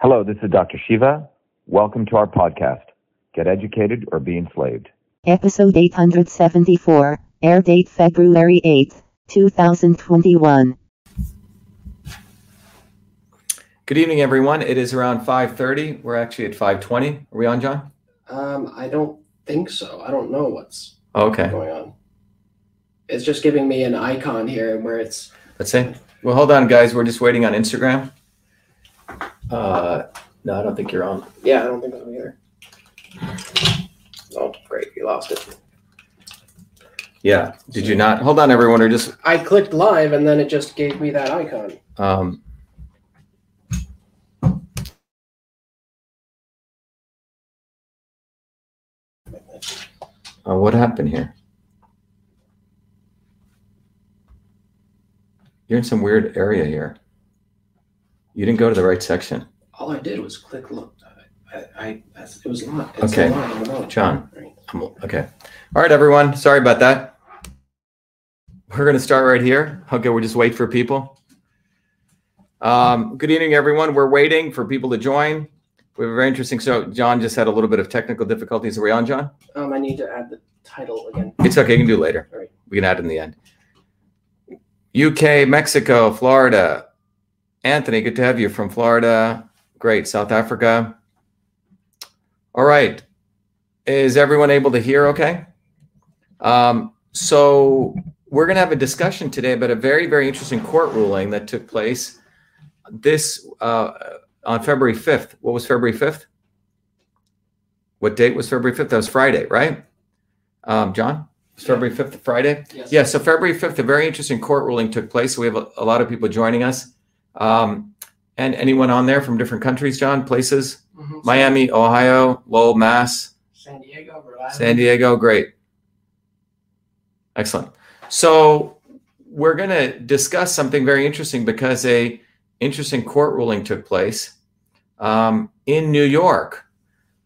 Hello, this is Dr. Shiva. Welcome to our podcast, Get Educated or Be Enslaved. Episode 874, air date February 8, 2021. Good evening, everyone. It is around 5:30. We're actually at 5:20. Are we on, John? Um, I don't think so. I don't know what's Okay. going on. It's just giving me an icon here where it's Let's see. Well, hold on, guys. We're just waiting on Instagram. Uh, no, I don't think you're on. yeah, I don't think I'm either. Oh, great, you lost it. Yeah. Did you not? Hold on, everyone. Or just I clicked live and then it just gave me that icon. um. Uh, what happened here? You're in some weird area here. You didn't go to the right section. All I did was click look. I, I, I it was not. It's Okay. a line on the. John. Right. I'm- Okay. All right, everyone. Sorry about that. We're going to start right here. Okay, we'll just wait for people. Um, good evening, everyone. We're waiting for people to join. We have a very interesting. So, John just had a little bit of technical difficulties. Are we on, John? Um, I need to add the title again. It's okay. You can do it later. All right. We can add it in the end. UK, Mexico, Florida. Anthony, good to have you from Florida. Great. South Africa. All right. Is everyone able to hear okay? Um, so, we're going to have a discussion today about a very, very interesting court ruling that took place this uh, on February 5th. What was February 5th? What date was February 5th? That was Friday, right? Um, John? Was February 5th Friday? Yes. Yeah, so February 5th, a very interesting court ruling took place. We have a, a lot of people joining us. Um, and anyone on there from different countries, John, places? Mhm. Miami, Ohio, Lowell, Mass, San Diego, San Diego, great. Excellent. So we're going to discuss something very interesting because a interesting court ruling took place um, in New York,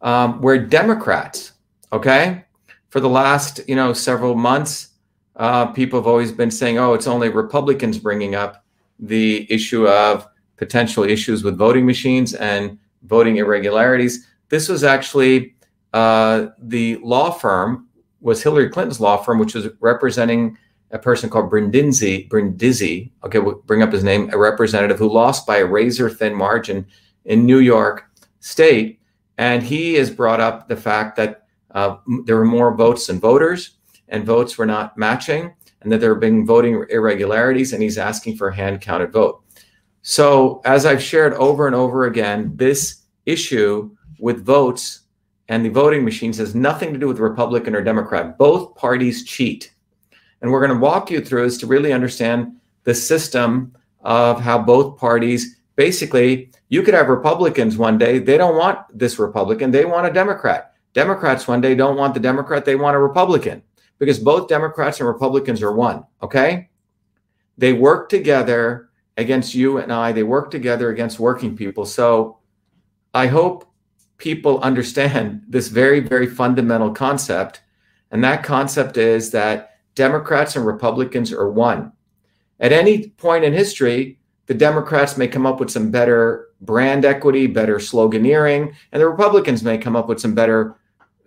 um, where Democrats, okay, for the last you know several months, uh, people have always been saying, "Oh, it's only Republicans bringing up the issue of potential issues with voting machines and voting irregularities." This was actually uh, the law firm was Hillary Clinton's law firm, which was representing a person called Brindisi. Brindisi, okay, we'll bring up his name, a representative who lost by a razor thin margin in New York State, and he has brought up the fact that uh, there were more votes than voters, and votes were not matching, and that there have been voting irregularities, and he's asking for a hand counted vote. So, as I've shared over and over again, this issue with votes and the voting machines has nothing to do with Republican or Democrat. Both parties cheat. And we're going to walk you through this to really understand the system of how both parties basically, you could have Republicans one day, they don't want this Republican, they want a Democrat. Democrats one day don't want the Democrat, they want a Republican because both Democrats and Republicans are one, okay? They work together against you and I, they work together against working people. So I hope people understand this very, very fundamental concept. And that concept is that Democrats and Republicans are one. At any point in history, the Democrats may come up with some better brand equity, better sloganeering, and the Republicans may come up with some better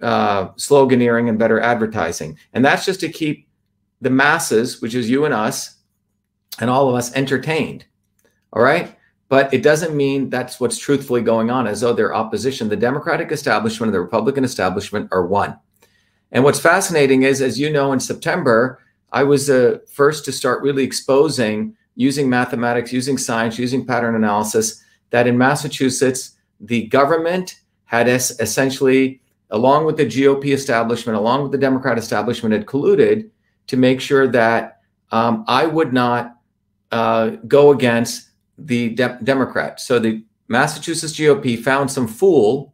uh, sloganeering and better advertising. And that's just to keep the masses, which is you and us, and all of us entertained. All right. But it doesn't mean that's what's truthfully going on, as though they're opposition. The Democratic establishment and the Republican establishment are one. And what's fascinating is, as you know, in September, I was the first to start really exposing using mathematics, using science, using pattern analysis, that in Massachusetts, the government had es- essentially, along with the GOP establishment, along with the Democrat establishment, had colluded to make sure that um, I would not uh, go against the de- Democrat. So the Massachusetts GOP found some fool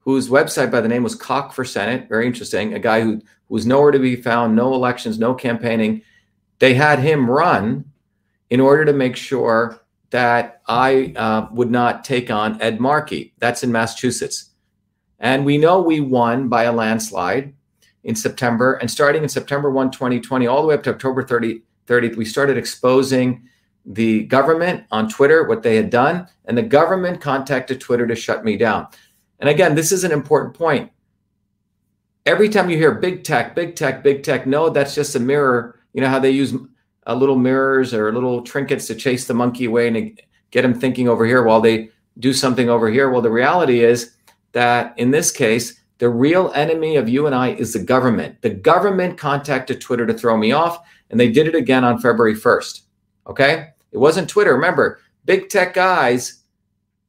whose website by the name was Cock for Senate. Very interesting. A guy who, who was nowhere to be found, no elections, no campaigning. They had him run in order to make sure that I uh, would not take on Ed Markey. That's in Massachusetts. And we know we won by a landslide in September. And starting in September 1, 2020, all the way up to October 30, 30th, we started exposing the government on Twitter what they had done, and the government contacted Twitter to shut me down. And again, this is an important point. Every time you hear big tech, big tech, big tech, no, that's just a mirror. You know how they use uh, little mirrors or little trinkets to chase the monkey away and get him thinking over here while they do something over here. Well, the reality is that in this case, the real enemy of you and I is the government. The government contacted Twitter to throw me off, and they did it again on February 1st. Okay? It wasn't Twitter. Remember, big tech guys,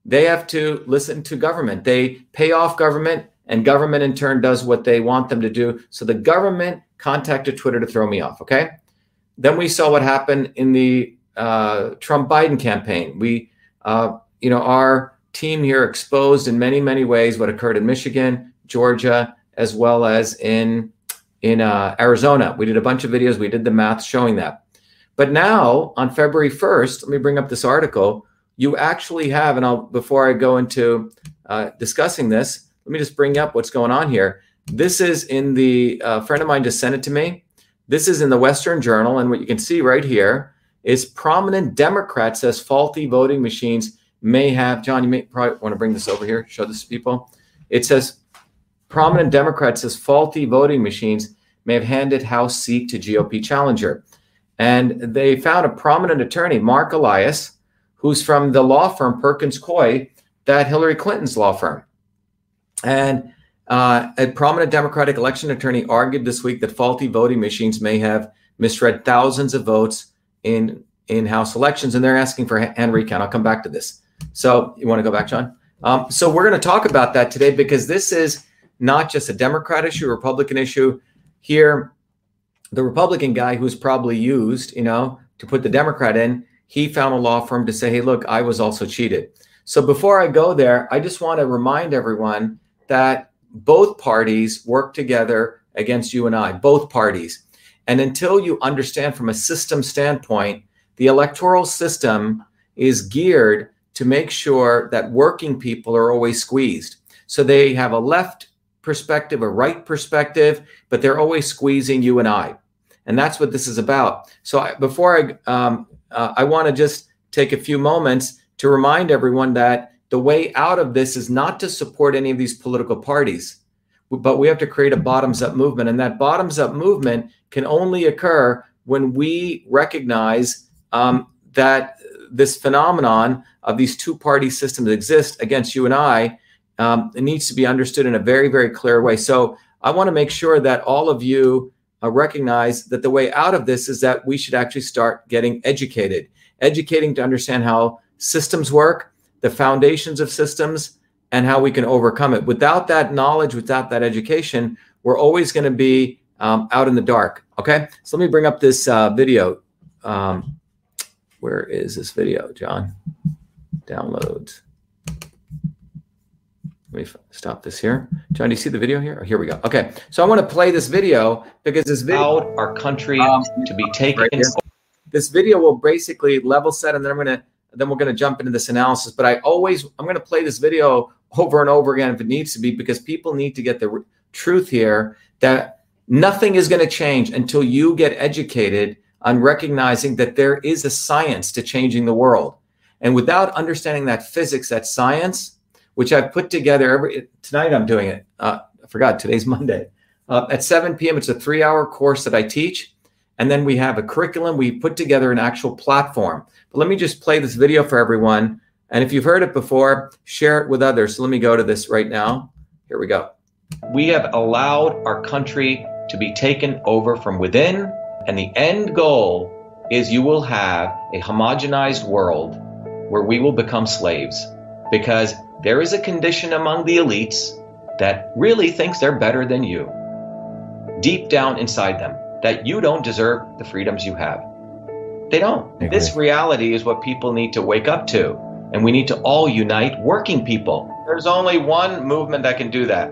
they have to listen to government. They pay off government, and government in turn does what they want them to do. So the government contacted Twitter to throw me off. Okay? Then we saw what happened in the uh, Trump Biden campaign. We, uh, you know, our team here exposed in many, many ways what occurred in Michigan, Georgia, as well as in in uh, Arizona. We did a bunch of videos. We did the math showing that. But now on February 1st, let me bring up this article. You actually have, and I'll before I go into uh, discussing this, let me just bring up what's going on here. This is in the uh, friend of mine just sent it to me. This is in the Western Journal, and what you can see right here is prominent Democrat says faulty voting machines may have. John, you may probably want to bring this over here, show this to people. It says prominent Democrat says faulty voting machines may have handed House seat to GOP challenger. And they found a prominent attorney, Marc Elias, who's from the law firm Perkins Coie, that Hillary Clinton's law firm. And uh, a prominent Democratic election attorney argued this week that faulty voting machines may have misread thousands of votes in in House elections, and they're asking for hand recount. I'll come back to this. So you want to go back, John? Um, so we're going to talk about that today because this is not just a Democrat issue, Republican issue. Here, the Republican guy who's probably used, you know, to put the Democrat in, he found a law firm to say, hey, look, I was also cheated. So before I go there, I just want to remind everyone that both parties work together against you and I, both parties. And until you understand from a system standpoint, the electoral system is geared to make sure that working people are always squeezed. So they have a left perspective, a right perspective, but they're always squeezing you and I. And that's what this is about. So I, before I, um, uh, I want to just take a few moments to remind everyone that the way out of this is not to support any of these political parties, but we have to create a bottoms up movement. And that bottoms up movement can only occur when we recognize um, that this phenomenon of these two party systems exist against you and I. Um, it needs to be understood in a very, very clear way. So I want to make sure that all of you uh, recognize that the way out of this is that we should actually start getting educated, educating to understand how systems work, the foundations of systems, and how we can overcome it. Without that knowledge, without that education, we're always going to be um, out in the dark. Okay, so let me bring up this uh, video. Um, where is this video, John? Downloads. Let me stop this here. John, do you see the video here? Oh, here we go. Okay, so I want to play this video because this video our country um, to be taken. Right this video will basically level set, and then I'm gonna then we're gonna jump into this analysis. But I always I'm gonna play this video over and over again if it needs to be because people need to get the truth here that nothing is going to change until you get educated on recognizing that there is a science to changing the world. And without understanding that physics, that science, which I've put together every tonight, I'm doing it. Uh, I forgot today's Monday uh, at 7 p.m. It's a three-hour course that I teach, and then we have a curriculum. We put together an actual platform. But let me just play this video for everyone. And if you've heard it before, share it with others. So let me go to this right now. Here we go. We have allowed our country to be taken over from within and the end goal is you will have a homogenized world where we will become slaves because there is a condition among the elites that really thinks they're better than you. Deep down inside them, that you don't deserve the freedoms you have. They don't. This reality is what people need to wake up to. And we need to all unite working people. There's only one movement that can do that.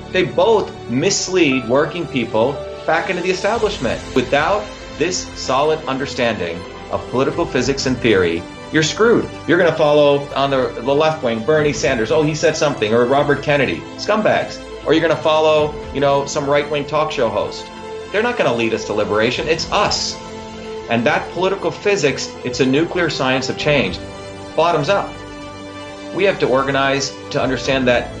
They both mislead working people back into the establishment. Without this solid understanding of political physics and theory, you're screwed. You're going to follow on the, the left wing Bernie Sanders. Oh, he said something, or Robert Kennedy, scumbags. Or you're going to follow, you know, some right wing talk show host. They're not going to lead us to liberation. It's us. And that political physics, it's a nuclear science of change. Bottoms up. We have to organize to understand that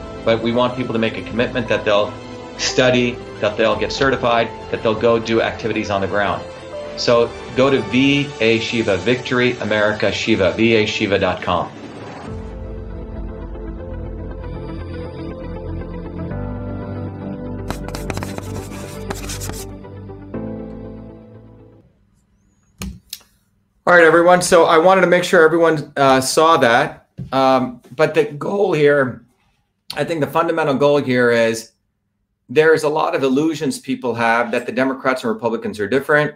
But we want people to make a commitment that they'll study, that they'll get certified, that they'll go do activities on the ground. So go to VA Shiva, Victory America Shiva, vashiva.com. All right, everyone. So I wanted to make sure everyone uh, saw that. Um, but the goal here, I think the fundamental goal here is there's a lot of illusions people have that the Democrats and Republicans are different.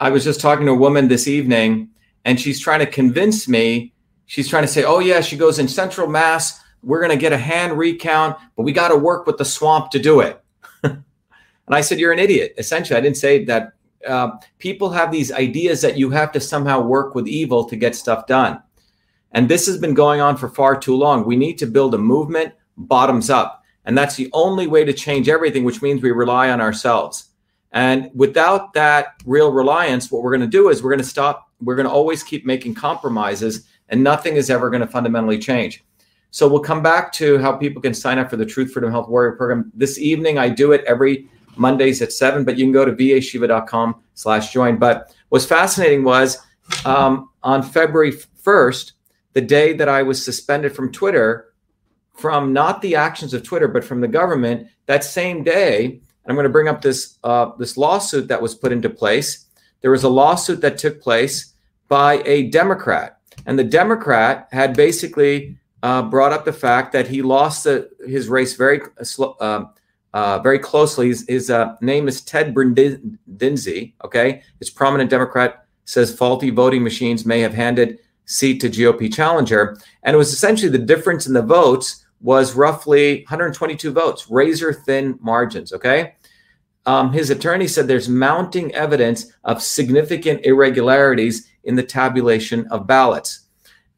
I was just talking to a woman this evening, and she's trying to convince me. She's trying to say, oh, yeah, she goes in Central Mass. We're going to get a hand recount, but we got to work with the swamp to do it. and I said, you're an idiot. Essentially, I didn't say that uh, people have these ideas that you have to somehow work with evil to get stuff done. And this has been going on for far too long. We need to build a movement bottoms up. And that's the only way to change everything, which means we rely on ourselves. And without that real reliance, what we're going to do is we're going to stop, we're going to always keep making compromises and nothing is ever going to fundamentally change. So we'll come back to how people can sign up for the Truth Freedom Health Warrior program. This evening, I do it every Mondays at seven, but you can go to vashiva.com slash join. But what's fascinating was um, on February 1st, the day that I was suspended from Twitter, from not the actions of Twitter, but from the government, that same day, and I'm going to bring up this uh, this lawsuit that was put into place. There was a lawsuit that took place by a Democrat, and the Democrat had basically uh, brought up the fact that he lost the, his race very uh, uh, very closely. His, his uh, name is Ted Brindisi. Okay, his prominent Democrat says faulty voting machines may have handed seat to GOP challenger, and it was essentially the difference in the votes was roughly 122 votes, razor thin margins. Okay. Um, his attorney said there's mounting evidence of significant irregularities in the tabulation of ballots.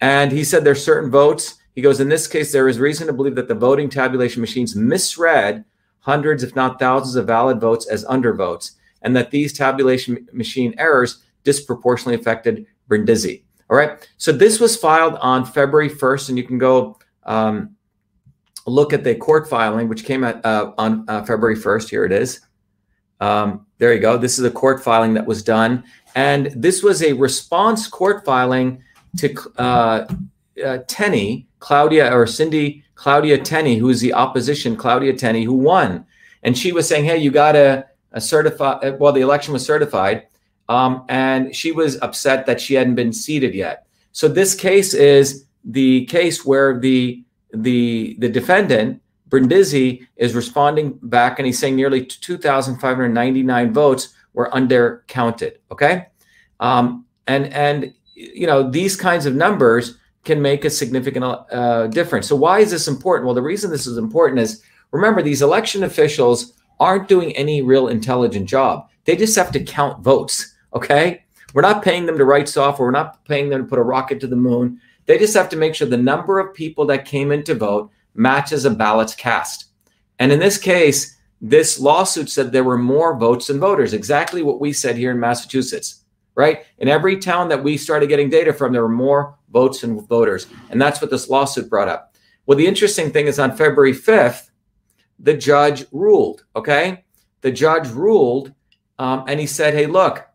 And he said there's certain votes. He goes, in this case, there is reason to believe that the voting tabulation machines misread hundreds, if not thousands, of valid votes as undervotes, and that these tabulation machine errors disproportionately affected Brindisi. All right. So this was filed on February 1st, and you can go um, look at the court filing, which came at, uh, on uh, February 1st. Here it is. Um, there you go. This is a court filing that was done. And this was a response court filing to uh, uh, Tenney, Claudia or Cindy Claudia Tenney, who is the opposition, Claudia Tenney, who won. And she was saying, hey, you got to certify, uh, well, the election was certified. Um, and she was upset that she hadn't been seated yet. So this case is the case where the the the defendant Brindisi is responding back and he's saying nearly 2,599 votes were undercounted. Okay, um, and and you know these kinds of numbers can make a significant uh, difference. So why is this important? Well, the reason this is important is remember these election officials aren't doing any real intelligent job. They just have to count votes. Okay, we're not paying them to write software. We're not paying them to put a rocket to the moon. They just have to make sure the number of people that came in to vote matches a ballot's cast. And in this case, this lawsuit said there were more votes than voters, exactly what we said here in Massachusetts, right? In every town that we started getting data from, there were more votes than voters. And that's what this lawsuit brought up. Well, the interesting thing is on February 5th, the judge ruled, okay? The judge ruled um, and he said, hey, look,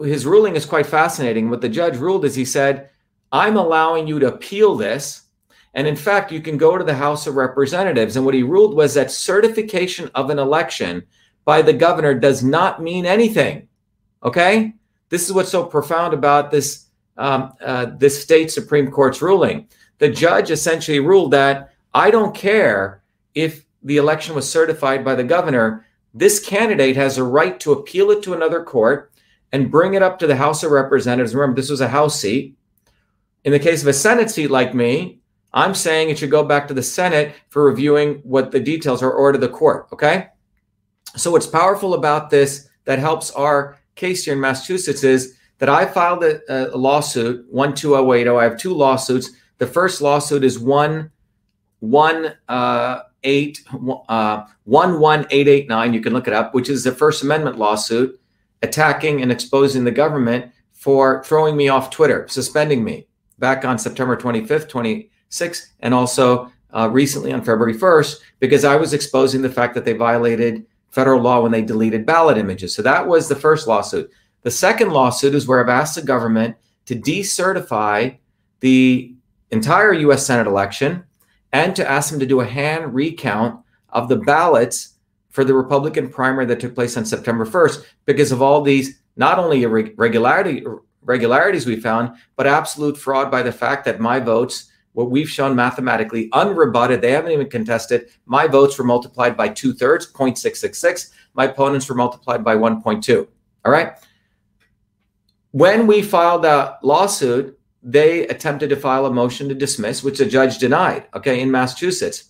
his ruling is quite fascinating. What the judge ruled is he said, I'm allowing you to appeal this and in fact, you can go to the House of Representatives. And what he ruled was that certification of an election by the governor does not mean anything. Okay? This is what's so profound about this, um, uh, this state Supreme Court's ruling. The judge essentially ruled that I don't care if the election was certified by the governor. This candidate has a right to appeal it to another court and bring it up to the House of Representatives. Remember, this was a House seat. In the case of a Senate seat like me, I'm saying it should go back to the Senate for reviewing what the details are or to the court. Okay. So, what's powerful about this that helps our case here in Massachusetts is that I filed a, a lawsuit, 12080. I have two lawsuits. The first lawsuit is one, one, uh, eight, uh, 11889. You can look it up, which is the First Amendment lawsuit attacking and exposing the government for throwing me off Twitter, suspending me back on September 25th, 20, 6th, and also uh, recently on February 1st, because I was exposing the fact that they violated federal law when they deleted ballot images. So that was the first lawsuit. The second lawsuit is where I've asked the government to decertify the entire US Senate election and to ask them to do a hand recount of the ballots for the Republican primary that took place on September 1st because of all these not only irregularity, regularities we found, but absolute fraud by the fact that my votes what we've shown mathematically, unrebutted, they haven't even contested. My votes were multiplied by two thirds, 0.666. My opponents were multiplied by 1.2. All right. When we filed that lawsuit, they attempted to file a motion to dismiss, which the judge denied, okay, in Massachusetts.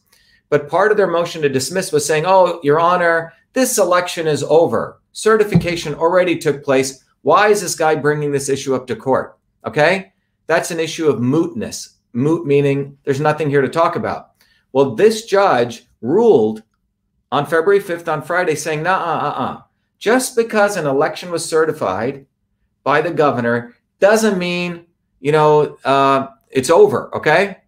But part of their motion to dismiss was saying, oh, Your Honor, this election is over. Certification already took place. Why is this guy bringing this issue up to court? Okay. That's an issue of mootness moot meaning there's nothing here to talk about. Well, this judge ruled on February 5th on Friday saying, nah, uh, uh, uh. just because an election was certified by the governor doesn't mean, you know, uh, it's over. Okay.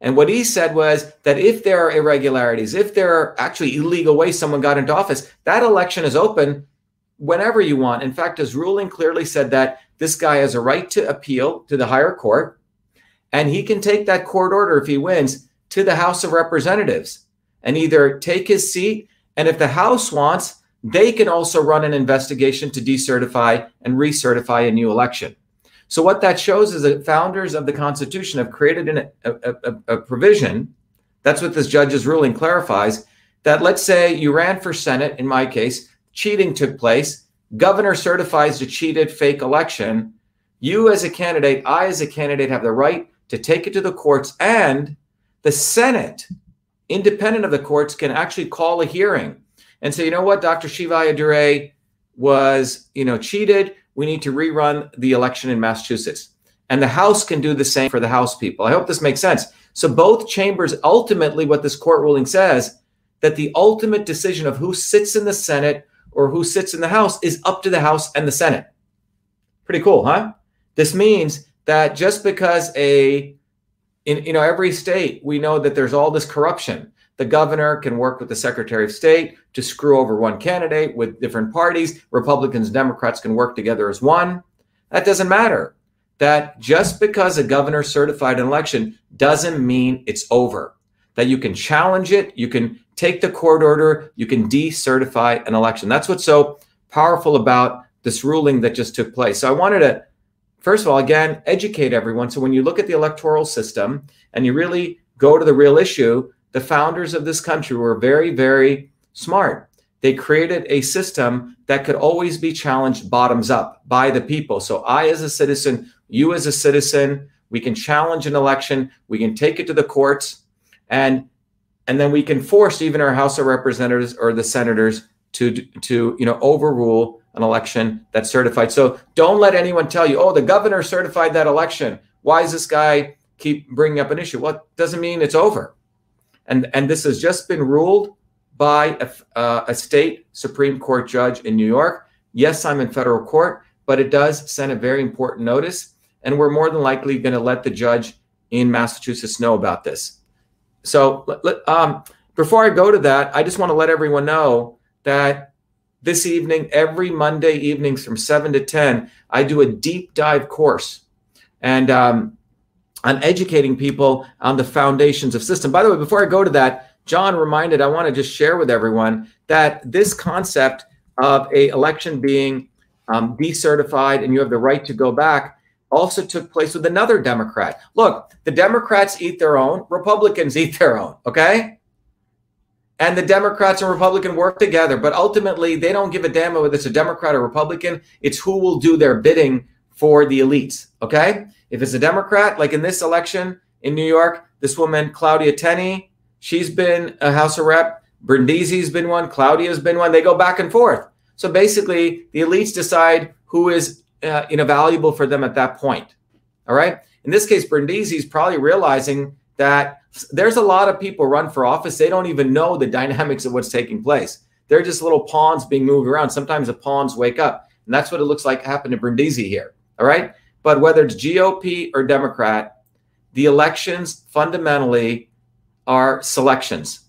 And what he said was that if there are irregularities, if there are actually illegal ways someone got into office, that election is open whenever you want. In fact, his ruling clearly said that this guy has a right to appeal to the higher court, and he can take that court order if he wins to the House of Representatives and either take his seat. And if the House wants, they can also run an investigation to decertify and recertify a new election. So what that shows is that founders of the Constitution have created an, a, a, a provision. That's what this judge's ruling clarifies. That let's say you ran for Senate, in my case, cheating took place. Governor certifies a cheated fake election. You, as a candidate, I, as a candidate, have the right to take it to the courts, and the Senate, independent of the courts, can actually call a hearing and say, you know what, Dr. Shiva Ayyadurai was, you know, cheated we need to rerun the election in Massachusetts. And the House can do the same for the House people. I hope this makes sense. So both chambers, ultimately, what this court ruling says, that the ultimate decision of who sits in the Senate or who sits in the House is up to the House and the Senate. Pretty cool, huh? This means that just because a in you know every state we know that there's all this corruption the governor can work with the Secretary of State to screw over one candidate with different parties. Republicans, Democrats can work together as one. That doesn't matter. That just because a governor certified an election doesn't mean it's over. That you can challenge it, you can take the court order, you can decertify an election. That's what's so powerful about this ruling that just took place. So I wanted to, first of all, again, educate everyone. So when you look at the electoral system and you really go to the real issue, the founders of this country were very, very smart. They created a system that could always be challenged bottoms up by the people. So I, as a citizen, you as a citizen, we can challenge an election, we can take it to the courts, and and then we can force even our House of Representatives or the senators to to you know overrule an election that's certified. So don't let anyone tell you, oh, the governor certified that election. Why does this guy keep bringing up an issue? Well, it doesn't mean it's over and and this has just been ruled by a, uh, a state supreme court judge in New York. Yes, I'm in federal court, but it does send a very important notice, and we're more than likely going to let the judge in Massachusetts know about this. So, um, before I go to that, I just want to let everyone know that this evening, every Monday evenings from seven to ten, I do a deep dive course, and um, on educating people on the foundations of system. By the way, before I go to that, John reminded I want to just share with everyone that this concept of a election being um, decertified and you have the right to go back also took place with another Democrat. Look, the Democrats eat their own, Republicans eat their own, okay? And the Democrats and Republican work together, but ultimately they don't give a damn whether it's a Democrat or Republican. It's who will do their bidding for the elites, okay? If it's a Democrat, like in this election in New York, this woman, Claudia Tenney, she's been a House of Rep. Brindisi's been one. Claudia's been one. They go back and forth. So basically, the elites decide who is uh, you know valuable for them at that point. All right. In this case, Brindisi's probably realizing that there's a lot of people run for office. They don't even know the dynamics of what's taking place. They're just little pawns being moved around. Sometimes the pawns wake up, and that's what it looks like happened to Brindisi here. All right. But whether it's GOP or Democrat, the elections fundamentally are selections.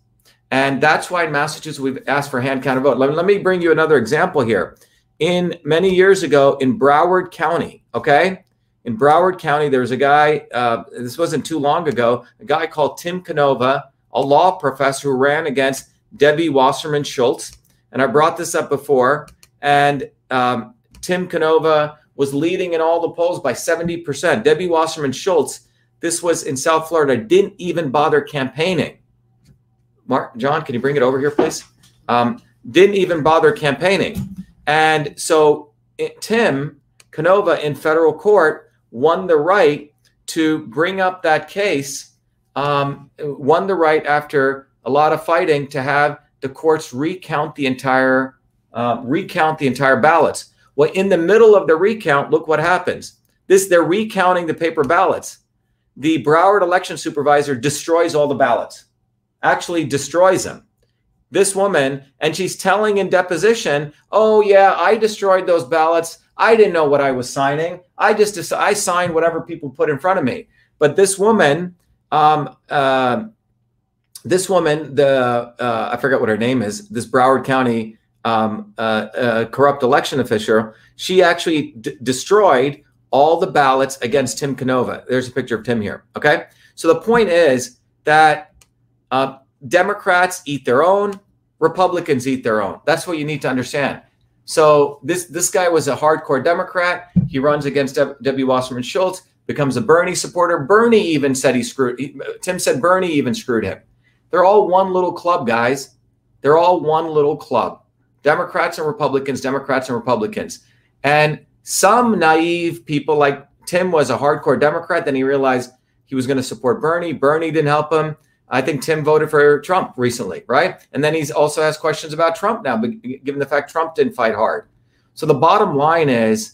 And that's why in Massachusetts we've asked for hand counted vote. Let, let me bring you another example here. In many years ago in Broward County, okay, in Broward County, there was a guy, uh, this wasn't too long ago, a guy called Tim Canova, a law professor who ran against Debbie Wasserman Schultz. And I brought this up before. And um, Tim Canova was leading in all the polls by 70%. Debbie Wasserman Schultz, this was in South Florida, didn't even bother campaigning. Mark, John, can you bring it over here, please? Um, didn't even bother campaigning. And so eh, Tim Canova in federal court won the right to bring up that case, um, won the right after a lot of fighting to have the courts recount the entire uh, recount the entire ballots. Well, in the middle of the recount, look what happens. This they're recounting the paper ballots. The Broward election supervisor destroys all the ballots. Actually destroys them. This woman and she's telling in deposition, "Oh yeah, I destroyed those ballots. I didn't know what I was signing. I just I signed whatever people put in front of me." But this woman, um, uh, this woman, the uh, I forget what her name is. This Broward County um, uh, uh corrupt election official. She actually d- destroyed all the ballots against Tim Canova. There's a picture of Tim here. Okay, so the point is that uh, Democrats eat their own, Republicans eat their own. That's what you need to understand. So this this guy was a hardcore Democrat. He runs against W. Wasserman Schultz, becomes a Bernie supporter. Bernie even said he screwed. He, Tim said Bernie even screwed him. They're all one little club, guys. They're all one little club. Democrats and Republicans, Democrats and Republicans. And some naive people like Tim was a hardcore Democrat. Then he realized he was going to support Bernie. Bernie didn't help him. I think Tim voted for Trump recently, right? And then he's also has questions about Trump now, given the fact Trump didn't fight hard. So the bottom line is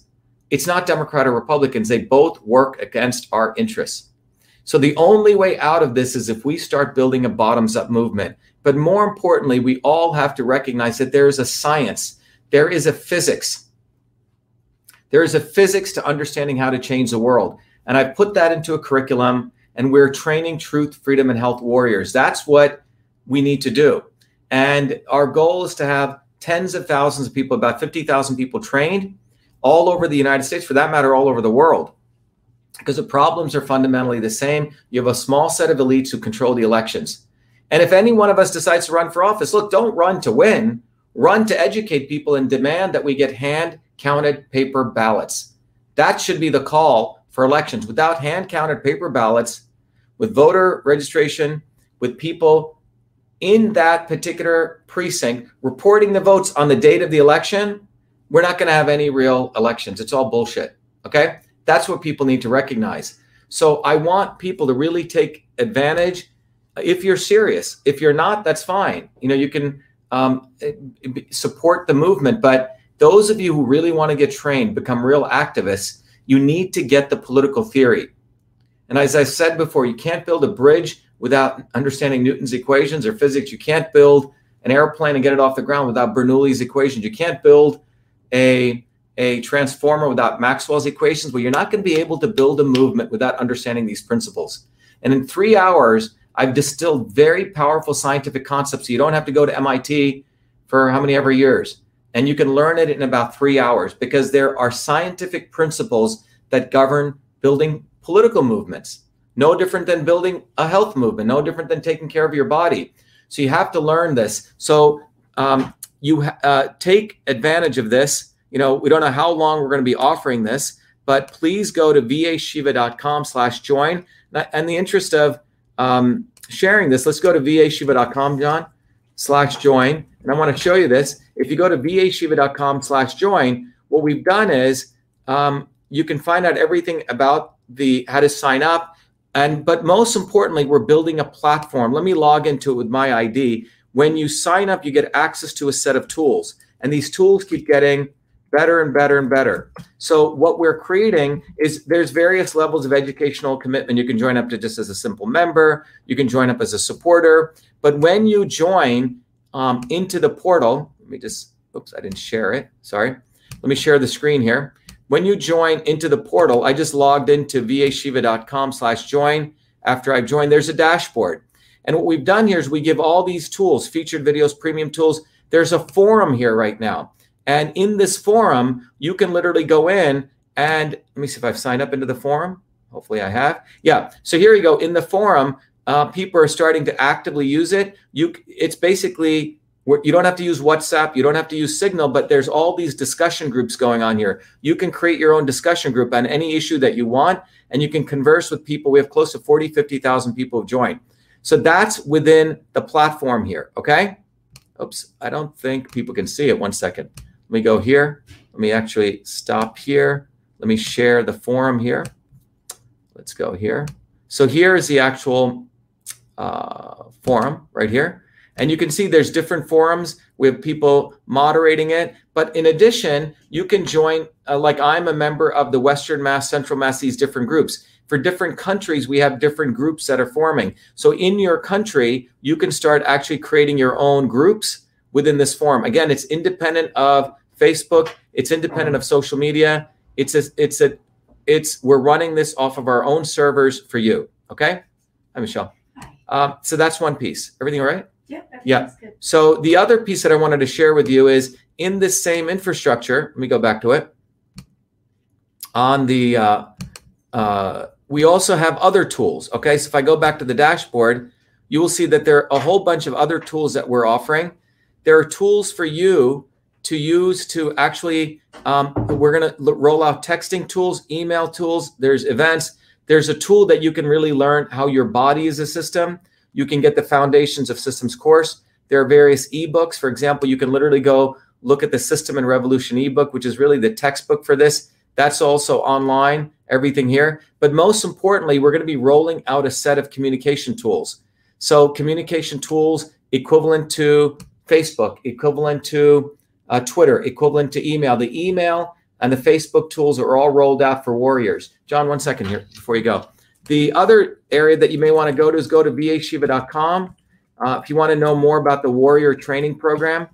it's not Democrat or Republicans. They both work against our interests. So the only way out of this is if we start building a bottoms up movement. But more importantly, we all have to recognize that there is a science, there is a physics. There is a physics to understanding how to change the world. And I've put that into a curriculum and we're training truth, freedom, and health warriors. That's what we need to do. And our goal is to have tens of thousands of people, about 50,000 people trained all over the United States, for that matter, all over the world. Because the problems are fundamentally the same. You have a small set of elites who control the elections. And if any one of us decides to run for office, look, don't run to win, run to educate people and demand that we get hand counted paper ballots. That should be the call for elections without hand counted paper ballots, with voter registration, with people in that particular precinct reporting the votes on the date of the election, we're not going to have any real elections. It's all bullshit. Okay. That's what people need to recognize. So I want people to really take advantage if you're serious. If you're not, that's fine. You know, you can um, support the movement. But those of you who really want to get trained, become real activists, you need to get the political theory. And as I said before, you can't build a bridge without understanding Newton's equations or physics. You can't build an airplane and get it off the ground without Bernoulli's equations. You can't build a, a transformer without Maxwell's equations. Well, you're not going to be able to build a movement without understanding these principles. And in three hours, I've distilled very powerful scientific concepts. So you don't have to go to MIT for how many ever years and you can learn it in about three hours because there are scientific principles that govern building political movements. No different than building a health movement, no different than taking care of your body. So you have to learn this. So um, you uh, take advantage of this. You know, we don't know how long we're going to be offering this, but please go to vashiva.com slash join. And the interest of um, sharing this, let's go to vashiva.com, John, slash join. And I want to show you this. If you go to vashiva.com slash join, what we've done is um, you can find out everything about the how to sign up. And but most importantly, we're building a platform. Let me log into it with my ID. When you sign up, you get access to a set of tools. And these tools keep getting better and better and better. So what we're creating is there's various levels of educational commitment. You can join up to just as a simple member, you can join up as a supporter. But when you join, um, into the portal. Let me just, oops, I didn't share it. Sorry. Let me share the screen here. When you join into the portal, I just logged into vashiva.com slash join. After I've joined, there's a dashboard. And what we've done here is we give all these tools, featured videos, premium tools. There's a forum here right now. And in this forum, you can literally go in and let me see if I've signed up into the forum. Hopefully I have. Yeah. So here you go. In the forum, uh, people are starting to actively use it. You, it's basically you don't have to use WhatsApp, you don't have to use Signal, but there's all these discussion groups going on here. You can create your own discussion group on any issue that you want, and you can converse with people. We have close to 40, 50,000 people have joined. So that's within the platform here. Okay. Oops, I don't think people can see it. One second. Let me go here. Let me actually stop here. Let me share the forum here. Let's go here. So here is the actual uh, forum right here. And you can see there's different forums with people moderating it. But in addition, you can join, uh, like I'm a member of the Western Mass, Central Mass, these different groups. for different countries, we have different groups that are forming. So in your country, you can start actually creating your own groups within this forum. Again, it's independent of Facebook. It's independent of social media. It's a, it's a, it's we're running this off of our own servers for you. Okay. Hi, Michelle. Hi. Um, so that's one piece. Everything all right? Yeah. So the other piece that I wanted to share with you is in this same infrastructure. Let me go back to it. On the, uh, uh, we also have other tools. Okay, so if I go back to the dashboard, you will see that there are a whole bunch of other tools that we're offering. There are tools for you to use to actually. Um, we're going to roll out texting tools, email tools. There's events. There's a tool that you can really learn how your body is a system. You can get the foundations of systems course. There are various ebooks. For example, you can literally go look at the System and Revolution ebook, which is really the textbook for this. That's also online, everything here. But most importantly, we're going to be rolling out a set of communication tools. So, communication tools equivalent to Facebook, equivalent to uh, Twitter, equivalent to email. The email and the Facebook tools are all rolled out for warriors. John, one second here before you go. The other area that you may want to go to is go to vashiva.com. Uh, if you want to know more about the warrior training program,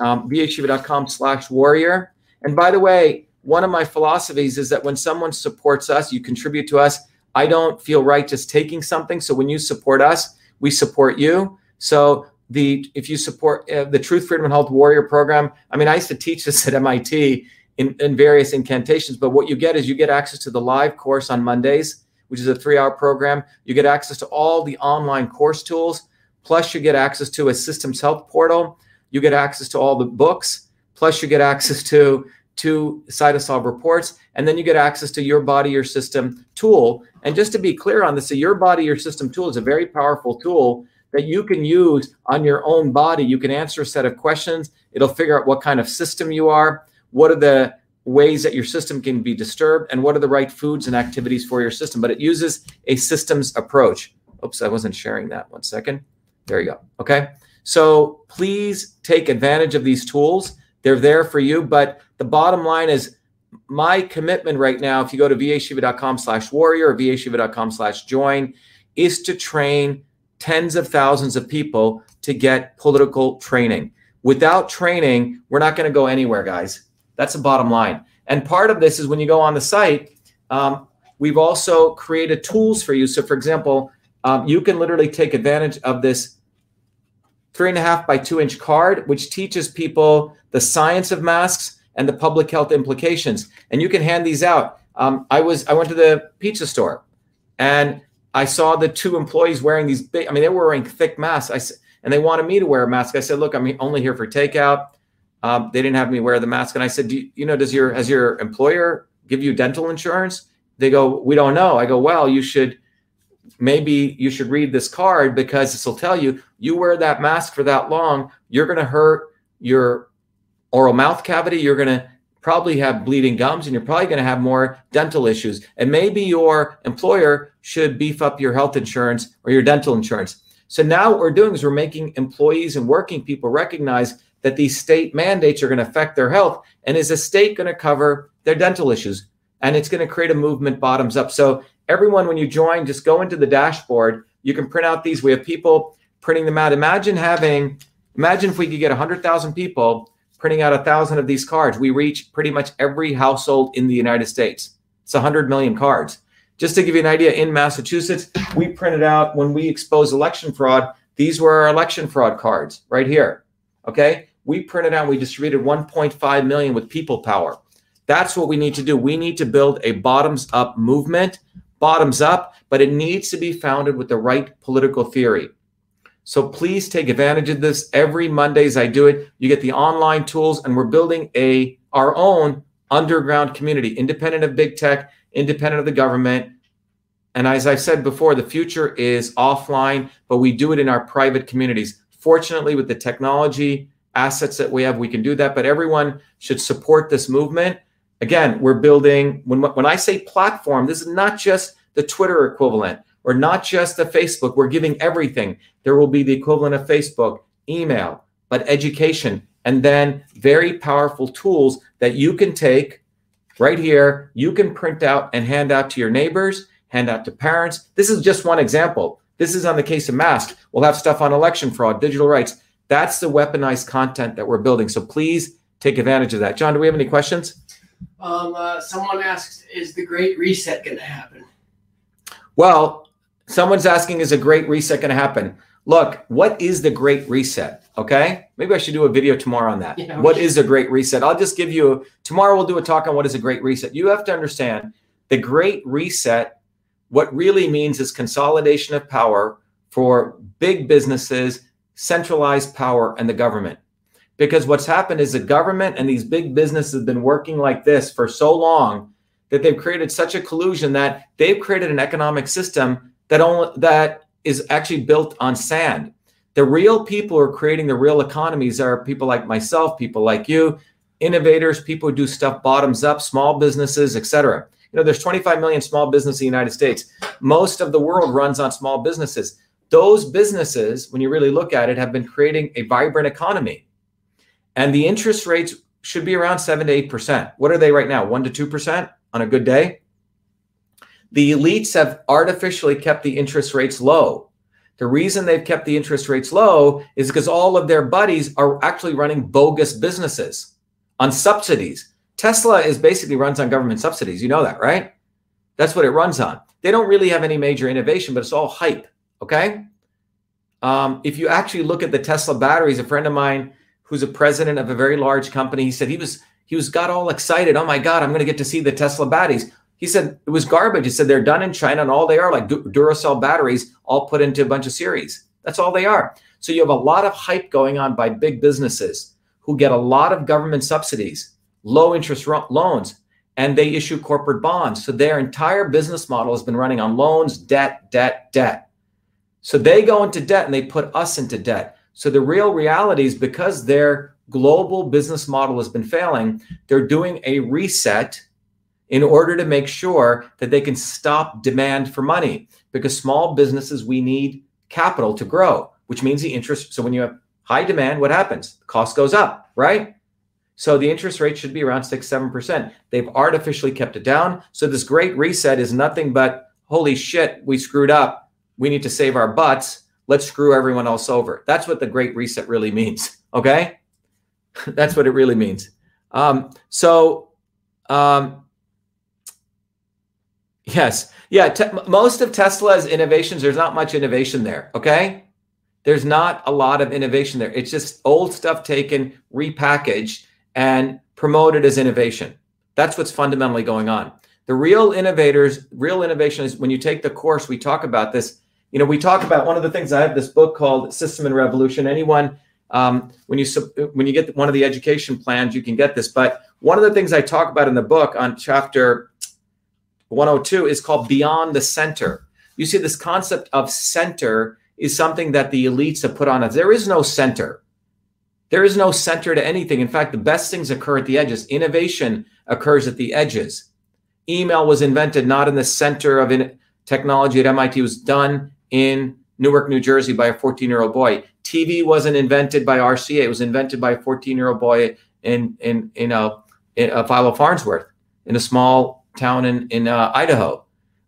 um, vashiva.com slash warrior. And by the way, one of my philosophies is that when someone supports us, you contribute to us. I don't feel right just taking something. So when you support us, we support you. So the if you support uh, the Truth, Freedom, and Health Warrior program, I mean, I used to teach this at MIT in, in various incantations. But what you get is you get access to the live course on Mondays, which is a three-hour program. You get access to all the online course tools. Plus, you get access to a systems health portal. You get access to all the books. Plus, you get access to two cytosolve reports, and then you get access to your body, your system tool. And just to be clear on this, your body, your system tool is a very powerful tool that you can use on your own body. You can answer a set of questions. It'll figure out what kind of system you are, what are the ways that your system can be disturbed, and what are the right foods and activities for your system. But it uses a systems approach. Oops, I wasn't sharing that. One second. There you go. Okay. So please take advantage of these tools. They're there for you. But the bottom line is my commitment right now, if you go to vashiva.com slash warrior or vashiva.com slash join, is to train tens of thousands of people to get political training. Without training, we're not going to go anywhere, guys. That's the bottom line. And part of this is when you go on the site, um, we've also created tools for you. So, for example, um, you can literally take advantage of this three and a half by two inch card, which teaches people the science of masks and the public health implications. And you can hand these out. Um, I was I went to the pizza store, and I saw the two employees wearing these big. I mean, they were wearing thick masks. I and they wanted me to wear a mask. I said, "Look, I'm only here for takeout." Um, they didn't have me wear the mask, and I said, Do you, you know, does your has your employer give you dental insurance?" They go, "We don't know." I go, "Well, you should." maybe you should read this card because this will tell you you wear that mask for that long you're going to hurt your oral mouth cavity you're going to probably have bleeding gums and you're probably going to have more dental issues and maybe your employer should beef up your health insurance or your dental insurance so now what we're doing is we're making employees and working people recognize that these state mandates are going to affect their health and is a state going to cover their dental issues? And it's going to create a movement bottoms up. So everyone when you join just go into the dashboard. You can print out these. We have people printing them out. Imagine having imagine if we could get 100000 people printing out a thousand of these cards. We reach pretty much every household in the united states. It's 100 million cards. Just to give you an idea in massachusetts we printed out when we exposed election fraud these were our election fraud cards right here okay we printed out we distributed 1.5 million with people power that's what we need to do we need to build a bottoms up movement bottoms up, but it needs to be founded with the right political theory. So please take advantage of this. Every Mondays I do it. You get the online tools, and we're building a our own underground community, independent of big tech, independent of the government. And as I've said before, the future is offline, but we do it in our private communities. Fortunately, with the technology assets that we have, we can do that. But everyone should support this movement again, we're building, when, when I say platform, this is not just the Twitter equivalent or not just the Facebook. We're giving everything. There will be the equivalent of Facebook, email, but education, and then very powerful tools that you can take right here. You can print out and hand out to your neighbors hand out to parents. This is just one example. This is on the case of masks. We'll have stuff on election fraud, digital rights. That's the weaponized content that we're building. So please take advantage of that. John, do we have any questions? Um, uh, someone asks, is the Great Reset going to happen? Well, someone's asking, is a great reset going to happen? Look, what is the great reset? Okay. Maybe I should do a video tomorrow on that. Yeah, what is a great reset? I'll just give you, tomorrow we'll do a talk on what is a great reset. You have to understand the great reset, what really means is consolidation of power for big businesses, centralized power, and the government. Because what's happened is the government and these big businesses have been working like this for so long that they've created such a collusion that they've created an economic system that only that is actually built on sand. The real people who are creating the real economies are people like myself, people like you, innovators, people who do stuff bottoms up, small businesses, etc. You know, there's 25 million small businesses in the United States. Most of the world runs on small businesses. Those businesses, when you really look at it, have been creating a vibrant economy. And the interest rates should be around 7 to 8%. What are they right now? 1 to 2% on a good day? The elites have artificially kept the interest rates low. The reason they've kept the interest rates low is because all of their buddies are actually running bogus businesses on subsidies. Tesla is basically runs on government subsidies. You know that, right? That's what it runs on. They don't really have any major innovation, but it's all hype. Okay. Um, if you actually look at the Tesla batteries, a friend of mine who's a president of a very large company, he said he was he was got all excited. Oh my God, I'm going to get to see the Tesla batteries. He said it was garbage. He said they're done in China and all they are like Duracell batteries, all put into a bunch of series. That's all they are. So you have a lot of hype going on by big businesses who get a lot of government subsidies, low interest loans, and they issue corporate bonds. So their entire business model has been running on loans, debt, debt, debt. So they go into debt and they put us into debt. So the real reality is because their global business model has been failing, they're doing a reset in order to make sure that they can stop demand for money because small businesses we need capital to grow which means the interest so when you have high demand what happens? Cost goes up right? So the interest rate should be around 6 7% they've artificially kept it down. So this great reset is nothing but holy shit we screwed up we need to save our butts let's screw everyone else over that's what the great reset really means okay that's what it really means um, so um, Yes. Yeah. Te- most of Tesla's innovations, there's not much innovation there. Okay. There's not a lot of innovation there. It's just old stuff taken, repackaged, and promoted as innovation. That's what's fundamentally going on. The real innovators, real innovation is when you take the course, we talk about this. You know, we talk about one of the things I have this book called System and Revolution. Anyone, um, when you when you get one of the education plans, you can get this. But one of the things I talk about in the book on chapter 102 is called Beyond the Center. You see, this concept of center is something that the elites have put on us. There is no center. There is no center to anything. In fact, the best things occur at the edges. Innovation occurs at the edges. Email was invented not in the center of in- technology at MIT. It was done in Newark, New Jersey by a 14 year old boy. TV wasn't invented by RCA. It was invented by a 14 year old boy in, in, in, a, in a Philo Farnsworth in a small town in, in uh, Idaho.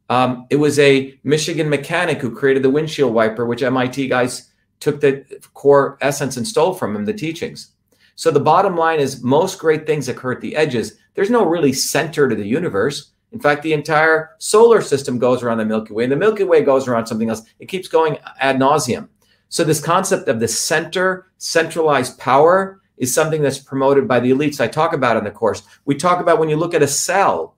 Um, it was a Michigan mechanic who created the windshield wiper, which MIT guys took the core essence and stole from him, the teachings. So the bottom line is most great things occur at the edges. There's no really center to the universe. In fact, the entire solar system goes around the Milky Way, and the Milky Way goes around something else. It keeps going ad nauseum. So this concept of the center, centralized power, is something that's promoted by the elites. I talk about in the course. We talk about when you look at a cell,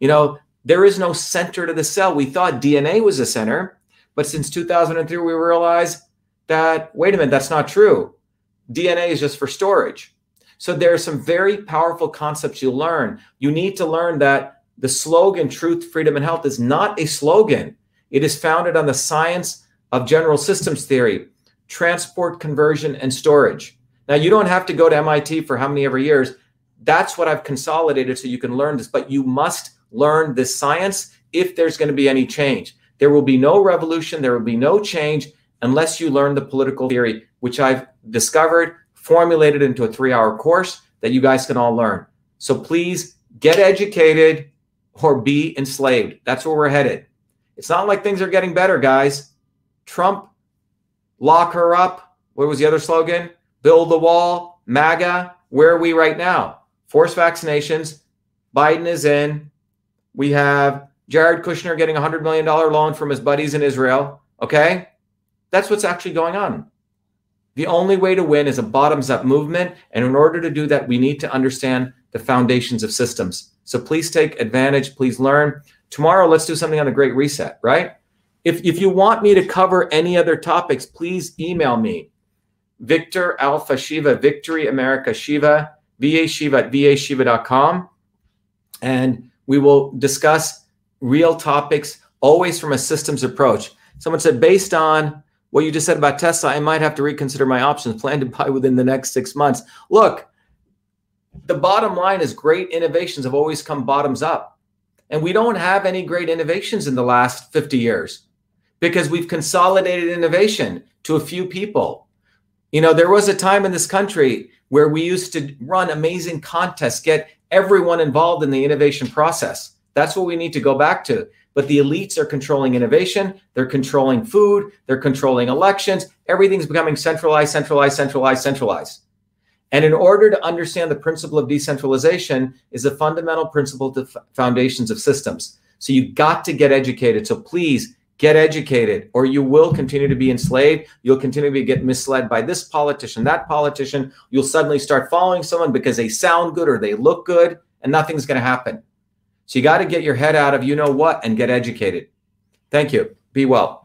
you know, there is no center to the cell. We thought DNA was a center, but since 2003, we realized that, wait a minute, that's not true. DNA is just for storage. So there are some very powerful concepts you learn. You need to learn that the slogan, truth, freedom, and health, is not a slogan. It is founded on the science of general systems theory, transport, conversion, and storage. Now, you don't have to go to MIT for how many ever years. That's what I've consolidated so you can learn this, but you must learn this science if there's going to be any change. There will be no revolution, there will be no change unless you learn the political theory, which I've discovered, formulated into a three hour course that you guys can all learn. So please get educated or be enslaved. That's where we're headed. It's not like things are getting better, guys. Trump, lock her up. What was the other slogan? Build the wall, MAGA. Where are we right now? Forced vaccinations. Biden is in. We have Jared Kushner getting a $100 million loan from his buddies in Israel. Okay? That's what's actually going on. The only way to win is a bottoms up movement. And in order to do that, we need to understand the foundations of systems. So please take advantage. Please learn. Tomorrow, let's do something on the Great Reset, right? If, if you want me to cover any other topics, please email me. Victor Alpha Shiva, Victory America Shiva, VA Shiva at VAShiva.com. And we will discuss real topics, always from a systems approach. Someone said, based on what you just said about Tesla, I might have to reconsider my options, plan to buy within the next six months. Look, the bottom line is great innovations have always come bottoms up. And we don't have any great innovations in the last 50 years because we've consolidated innovation to a few people. You know, there was a time in this country where we used to run amazing contests, get everyone involved in the innovation process. That's what we need to go back to. But the elites are controlling innovation, they're controlling food, they're controlling elections. Everything's becoming centralized, centralized, centralized, centralized. And in order to understand the principle of decentralization is a fundamental principle to foundations of systems. So you got to get educated. So please get educated or you will continue to be enslaved. You'll continue to get misled by this politician, that politician. You'll suddenly start following someone because they sound good or they look good and nothing's going to happen. So you got to get your head out of you know what and get educated. Thank you. Be well.